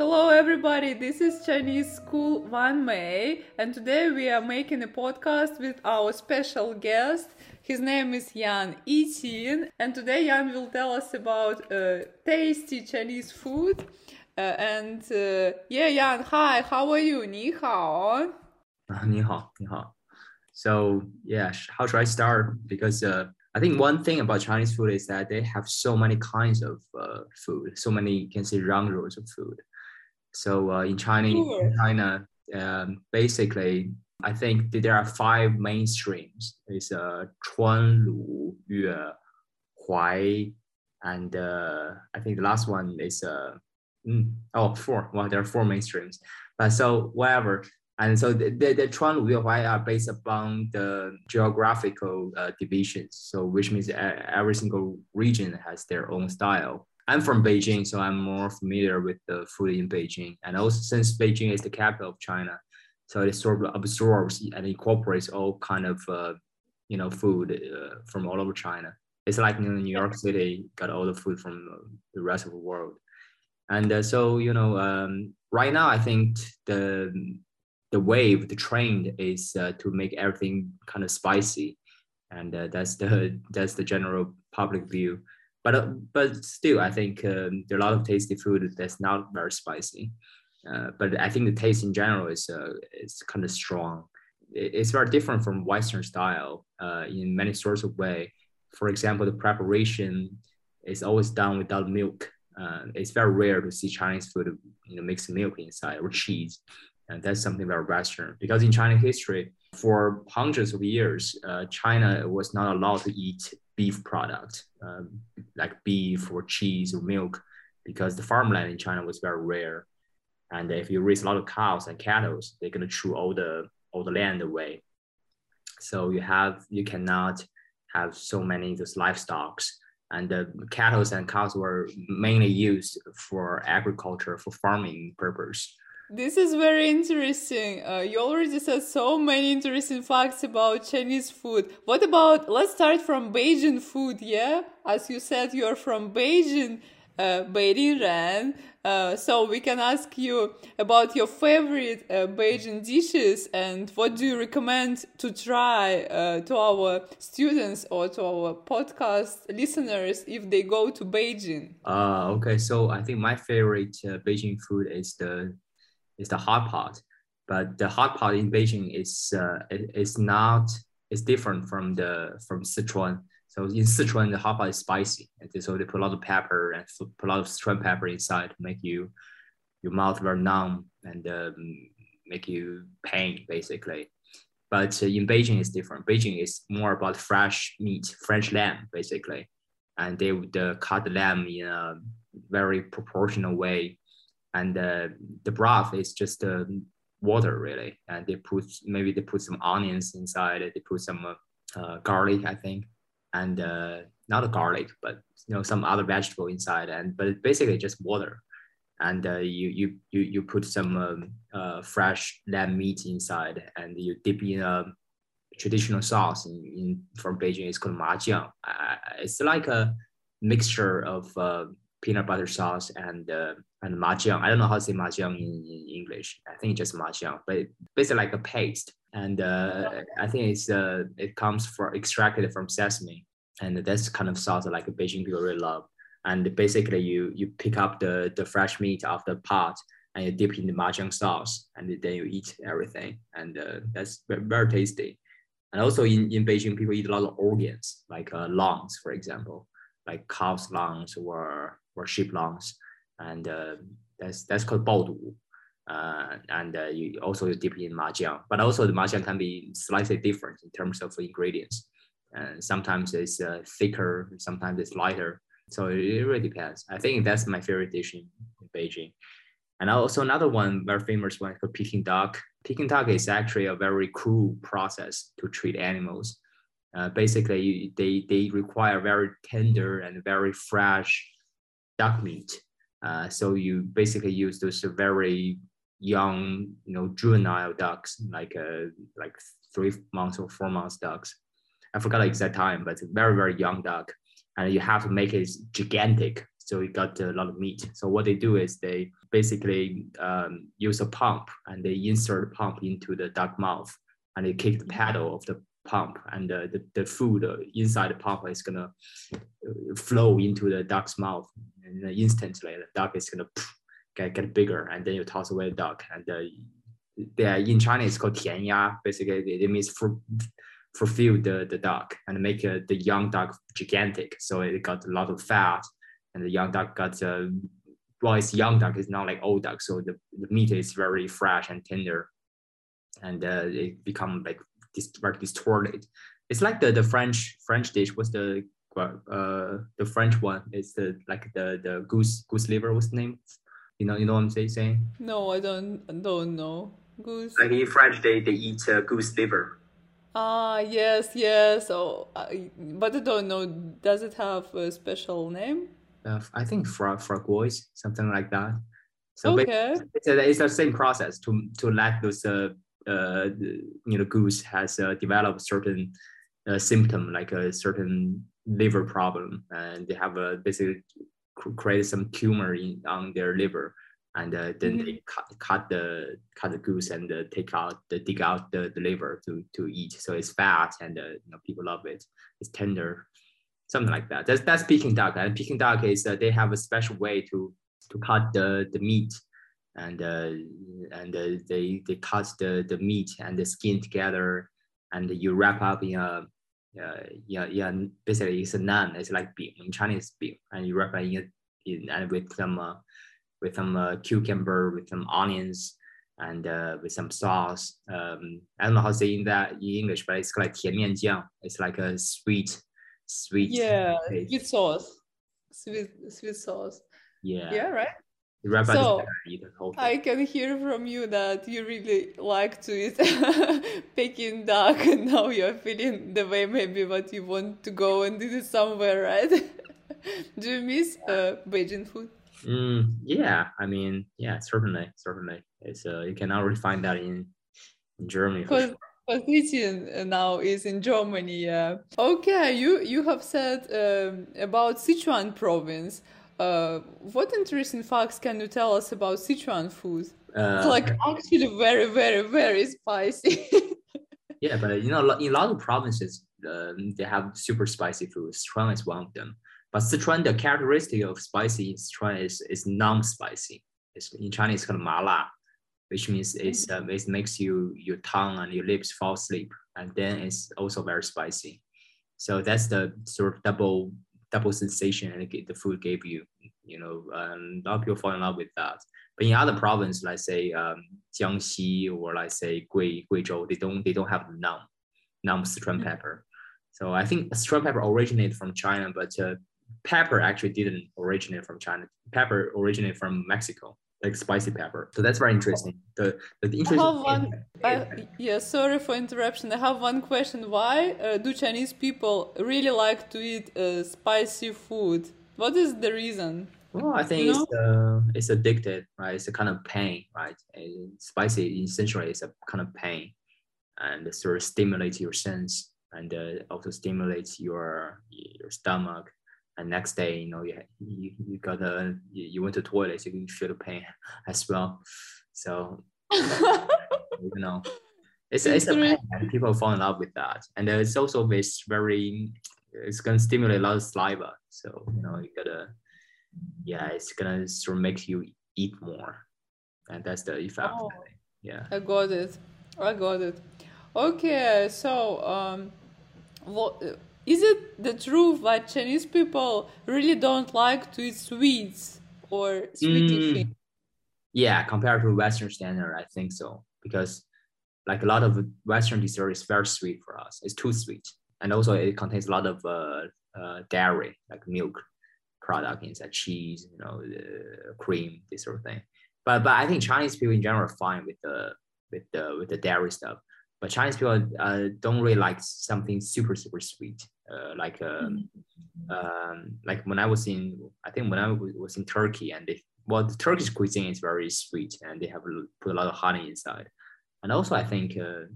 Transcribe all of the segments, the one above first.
Hello everybody, this is Chinese School 1 May and today we are making a podcast with our special guest. His name is Yang YiQing and today Yang will tell us about uh, tasty Chinese food. Uh, and uh, yeah, Yang, hi, how are you? 你好.你好,你好. So yeah, how should I start? Because uh, I think one thing about Chinese food is that they have so many kinds of uh, food, so many you can say genres of food. So uh, in China, Sure. in China, um, basically, I think there are five mainstreams. It's uh, Chuan, Lu, Yue, Huai, and uh, I think the last one is uh, mm, oh four. Well, there are four mainstreams. But so whatever. And so the, the, the Chuan, Lu, Yue, Huai are based upon the geographical uh, divisions. So which means every single region has their own style. I'm from Beijing, so I'm more familiar with the food in Beijing. And also since Beijing is the capital of China, so it sort of absorbs and incorporates all kind of uh, you know food uh, from all over China. It's like you know, New York City got all the food from the rest of the world. And uh, so you know, um, right now I think the the wave, the trend is uh, to make everything kind of spicy, and uh, that's the that's the general public view but uh, but still, I think um, there are a lot of tasty food that's not very spicy. Uh, but I think the taste in general is uh, is kind of strong. It's very different from Western style uh, in many sorts of way. For example, the preparation is always done without milk. Uh, it's very rare to see Chinese food, you know, mix milk inside or cheese, and that's something very Western. Because in Chinese history, for hundreds of years, uh, China was not allowed to eat beef product, um, like beef or cheese or milk, because the farmland in China was very rare. And if you raise a lot of cows and cattle, they're gonna chew all the all the land away. So you have you cannot have so many those livestock. And the cattle and cows were mainly used for agriculture, for farming purpose. This is very interesting. Uh, you already said so many interesting facts about Chinese food. What about, let's start from Beijing food, yeah? As you said, you're from Beijing, uh, Beijing Ren. Uh, so we can ask you about your favorite uh, Beijing dishes and what do you recommend to try uh, to our students or to our podcast listeners if they go to Beijing? Uh, okay, so I think my favorite uh, Beijing food is the is the hot pot. but the hot pot in Beijing is uh, it- it's not it's different from the from Sichuan. So in Sichuan, the hot pot is spicy, and so they put a lot of pepper and put a lot of Sichuan pepper inside to make you your mouth very numb and um, make you pain basically. But in Beijing, it's different. Beijing is more about fresh meat, French lamb basically, and they would uh, cut the lamb in a very proportional way and uh, the broth is just uh, water really. And they put maybe they put some onions inside they put some uh, uh, garlic i think. And uh, not a garlic but you know some other vegetable inside. And but basically just water. And uh, you, you you you put some um, fresh lamb meat inside. And you dip in a traditional sauce in, in from beijing. It's called majiang. Uh, it's like a mixture of peanut butter sauce and uh, and majiang. I don't know how to say majiang in, in English. I think it's just majiang, but basically like a paste. And uh, I think it's uh, it comes for extracted from sesame, and that's kind of sauce that like Beijing people really love. And basically, you you pick up the the fresh meat off the pot and you dip in the majiang sauce, and then you eat everything, and uh, that's very, very tasty. And also in, in Beijing, people eat a lot of organs, like uh, lungs, for example, like cow's lungs or or sheep lungs, and uh, that's that's called baodu. Uh, and uh, you also dip in majiang, but also the majiang can be slightly different in terms of ingredients. And sometimes it's uh, thicker, sometimes it's lighter. So it really depends. I think that's my favorite dish in, in Beijing. And also another one very famous one called Peking duck. Peking duck is actually a very cruel process to treat animals. Uh, basically, they they require very tender and very fresh duck meat. Uh, so you basically use those very young, you know, juvenile ducks, like uh, like three months or four months ducks. I forgot the exact time, but it's a very very young duck, and you have to make it gigantic so you got a lot of meat. So what they do is they basically um, use a pump and they insert the pump into the duck mouth and they kick the pedal of the pump and uh, the, the food inside the pump is gonna flow into the duck's mouth and instantly the duck is gonna get, get bigger and then you toss away the duck. And uh, they in China it's called tianya. basically it, it means for, fulfill the, the duck and make uh, the young duck gigantic. So it got a lot of fat and the young duck got uh, well it's young duck it's not like old duck. So the, the meat is very fresh and tender. And uh, it become like this very distorted. It's like the the french french dish was the uh the french one. Is the like the the goose goose liver what's the name? You know you know what i'm saying? No i don't don't know. Goose. Like in french they they eat uh, goose liver. Ah yes yes. Oh I, but i don't know. Does it have a special name? Uh, I think fra fragois, something like that. So okay. it's, a, it's the same process to to let those uh, uh you know goose has uh, developed certain uh, symptom like a certain liver problem, and they have a basically create some tumor in on their liver, and uh, then mm-hmm. they cut, cut the cut the goose and uh, take out the dig out the, the liver to to eat. So it's fat, and uh, you know people love it. It's tender something like that. That's that's Peking duck. And Peking duck is uh, they have a special way to to cut the, the meat, and uh, and uh, they they cut the, the meat and the skin together, and you wrap up in a uh, yeah yeah basically it's a naan. It's like bean in Chinese bean, and you wrap it in, in and with some uh, with some uh, cucumber, with some onions. And uh, with some sauce, um, I don't know how to say in that in English, but it's like 甜面酱. It's like a sweet sweet. Yeah, taste. sweet sauce. Sweet sweet sauce. Yeah. Yeah, right. so I can hear from you that you really like to eat Peking duck, and now you're feeling the way maybe what you want to go and eat it somewhere, right? Do you miss uh, Beijing food? Mm, yeah, I mean, yeah, certainly, certainly. It's uh, you can already find that in in Germany Because sure position now is in Germany. Yeah. Okay, you you have said um, about Sichuan province. Uh, what interesting facts can you tell us about Sichuan food? Uh, it's like actually very, very, very spicy. yeah, but you know, in a lot of provinces, um, they have super spicy food. Sichuan is one of them. But Sichuan, the characteristic of spicy in Sichuan is, is non-spicy. It's, in Chinese, it's called mala which means it's, um, it makes you your tongue and your lips fall asleep, and then it's also very spicy. So that's the sort of double double sensation and the food gave you. You know, um, a lot of people fall in love with that. But in other provinces, like say um, Jiangxi or like say Gui, Guizhou, they don't they don't have numb numb Sichuan pepper. So I think Sichuan pepper originated from China, but uh, pepper actually didn't originate from China. Pepper originated from Mexico like spicy pepper. So that's very interesting. The the, the interesting. I have one. I, yeah, sorry for interruption. I have one question. Why uh, do Chinese people really like to eat uh, spicy food? What is the reason? Well, I think you it's uh, it's addicted, right? It's a kind of pain, right? And spicy essentially is a kind of pain, and it sort of stimulates your sense and uh, also stimulates your your stomach and next day you know you you, you got a you, you went to toilet so you feel the pain as well. So you know it's, it's a pain. And people fall in love with that. And it's also this very it's gonna stimulate a lot of saliva. So you know you gotta yeah it's gonna sort of make you eat more. And that's the effect oh, yeah. I got it. I got it. Okay so um what is it the truth that Chinese people really don't like to eat sweets or sweety mm, things? Yeah, compared to Western standard, I think so. Because like a lot of Western dessert is very sweet for us. It's too sweet. And also it contains a lot of uh, uh, dairy, like milk product inside, cheese, you know, cream, this sort of thing. But but I think Chinese people in general are fine with the with the with the dairy stuff. But Chinese people uh, don't really like something super super sweet. Uh, like um, mm-hmm. um, like when I was in I think when I was in Turkey and they well the Turkish cuisine is very sweet and they have put a lot of honey inside, and also I think uh,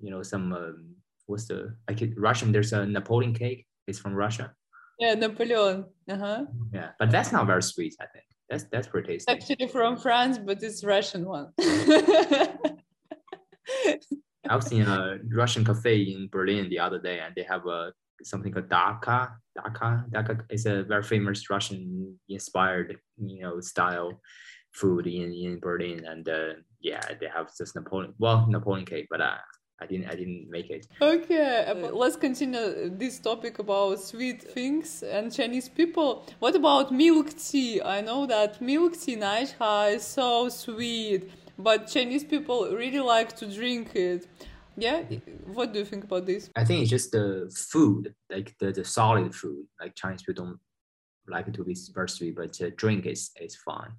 you know some um, what's the like Russian there's a Napoleon cake it's from Russia. Yeah, Napoleon. Uh-huh. Yeah, but that's not very sweet. I think that's that's pretty tasty. Actually from France, but it's Russian one. I was in a Russian cafe in Berlin the other day, and they have a something called Daka. Daka. Daka is a very famous Russian inspired, you know, style food in in Berlin, and uh, yeah, they have this Napoleon. Well, Napoleon cake, but uh, I didn't I didn't make it. Okay, let's continue this topic about sweet things and Chinese people. What about milk tea? I know that milk tea Naicha is so sweet, but Chinese people really like to drink it. Yeah, what do you think about this? I think it's just the food, like the, the solid food. Like Chinese people don't like it to be very sweet, but uh, drink is is fine.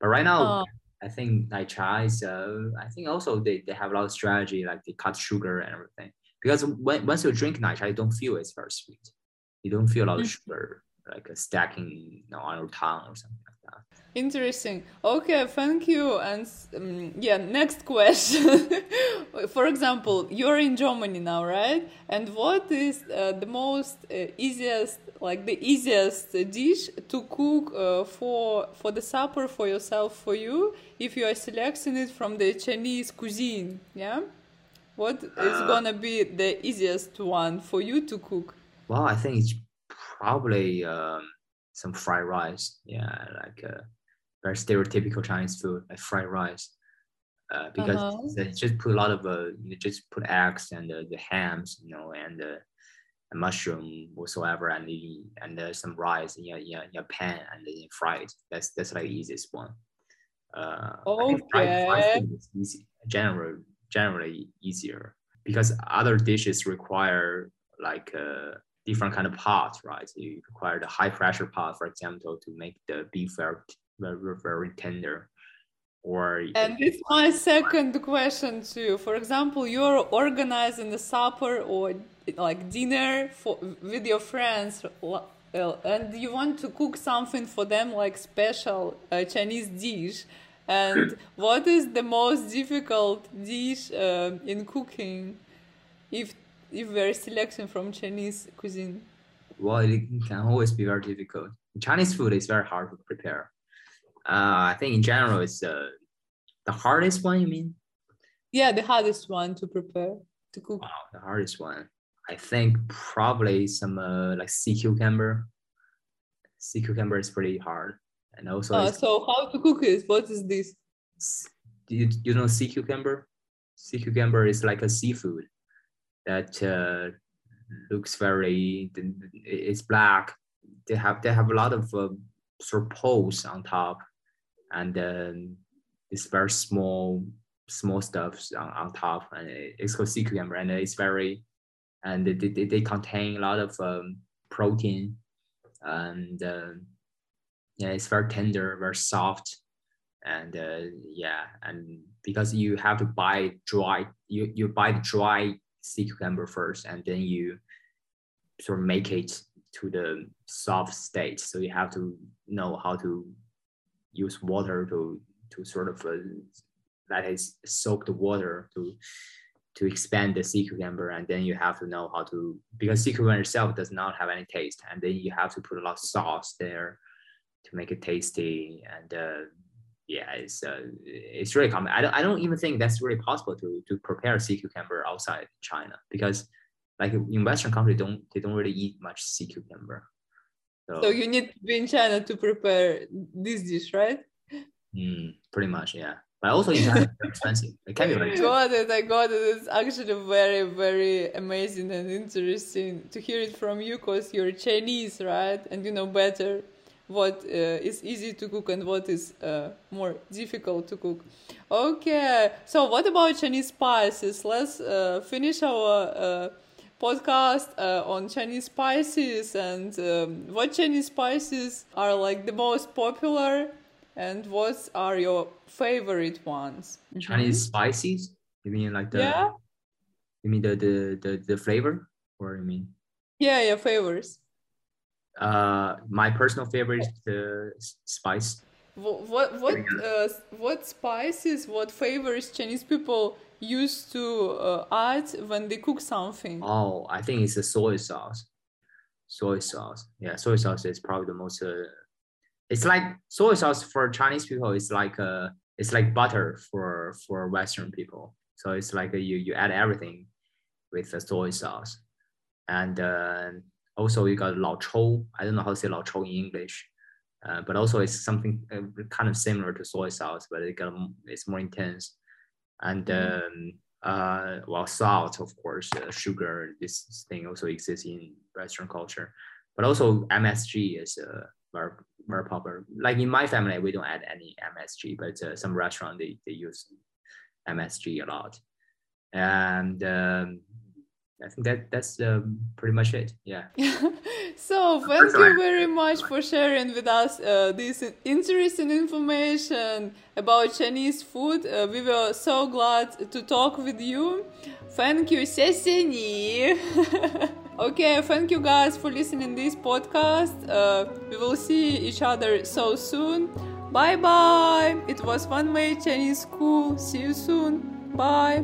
But right now, Oh. I think Naicha is. Uh, I think also they, they have a lot of strategy, like they cut sugar and everything. Because when, once you drink Naicha, you don't feel it's very sweet. You don't feel a lot of Mhm. sugar like uh, stacking you know, on your tongue or something like. Interesting. Okay, thank you. And um, yeah, next question. For example, you're in Germany now, right? And what is uh, the most uh, easiest, like the easiest dish to cook uh, for for the supper for yourself for you if you are selecting it from the Chinese cuisine? Yeah. What is Uh, gonna be the easiest one for you to cook? Well, I think it's probably um, some fried rice. Yeah, like uh, very stereotypical Chinese food, like fried rice. Uh, because Uh-huh. they just put a lot of uh, you just put eggs and uh, the hams, you know, and uh, mushroom whatsoever, and the, and uh, some rice in your, in, a, in a pan and then fried. That's that's like the easiest one. Uh, fried, fried Okay. is easy, generally generally easier because other dishes require like a different kind of pot, right? You require the high pressure pot, for example, to make the beef very very, very tender. Or And it's my second question to you. For example, you're organizing the supper or like dinner for with your friends, uh, and you want to cook something for them, like special uh, Chinese dish. And what is the most difficult dish uh, in cooking, if if we're selecting from Chinese cuisine? well, it can always be very difficult. Chinese food is very hard to prepare. Uh, I think in general, it's uh, the hardest one. You mean? Yeah, the hardest one to prepare to cook. Wow, the hardest one. I think probably some uh, like sea cucumber. Sea cucumber is pretty hard, and also Uh, so how to cook it? What is this? do you, you know sea cucumber? Sea cucumber is like a seafood that uh, looks very. It's black. They have they have a lot of uh, sort of poles on top, and then it's very small small stuffs on, on top, and it's called sea cucumber, and it's very and they, they, they contain a lot of um, protein and um yeah it's very tender very soft and uh, yeah and because you have to buy dry you, you buy the dry sea cucumber first and then you sort of make it to the soft state. So you have to know how to use water to to sort of uh, soak the water to to expand the sea cucumber and then you have to know how to because sea cucumber itself does not have any taste and then you have to put a lot of sauce there to make it tasty and uh, yeah it's uh, it's really common I don't, I don't even think that's really possible to to prepare sea cucumber outside china because like in western country don't they don't really eat much sea cucumber so, So you need to be in China to prepare this dish, right? mm, pretty much yeah but also in china it's expensive it can be very expensive. Got it, I got it. It's actually very, very amazing and interesting to hear it from you because you're Chinese, right? And you know better what uh, is easy to cook and what is uh, more difficult to cook. Okay, so what about Chinese spices? Let's uh, finish our uh, podcast uh, on Chinese spices and um, what Chinese spices are like the most popular and what are your favorite ones? chinese spices you mean like the Yeah. you mean the the the, the flavor or you mean Yeah, yeah, favors. Uh my personal favorite is the spice What what what, uh, what spices, what flavors Chinese people used to uh, add when they cook something? oh i think it's the soy sauce soy sauce. Yeah, soy sauce is probably the most. Uh, it's like soy sauce for Chinese people. It's like uh, it's like butter for for Western people. So it's like a, you you add everything with the soy sauce, and uh, also you got lao chou. I don't know how to say lao chou in English, uh, but also it's something uh, kind of similar to soy sauce, but it got it's more intense, and. Mm. Um, uh, well, salt, of course, uh, sugar, this thing also exists in Western culture, but also MSG is uh, very, very popular. Like in my family, we don't add any MSG, but uh, some restaurant, they, they use MSG a lot. And um, I think that that's um, pretty much it. Yeah. so thank you very much for sharing with us uh, this interesting information about Chinese food. Uh, we were so glad to talk with you. Thank you, 谢谢你. okay, thank you guys for listening this podcast. Uh, we will see each other so soon. Bye bye. It was One Way Chinese School. See you soon. Bye.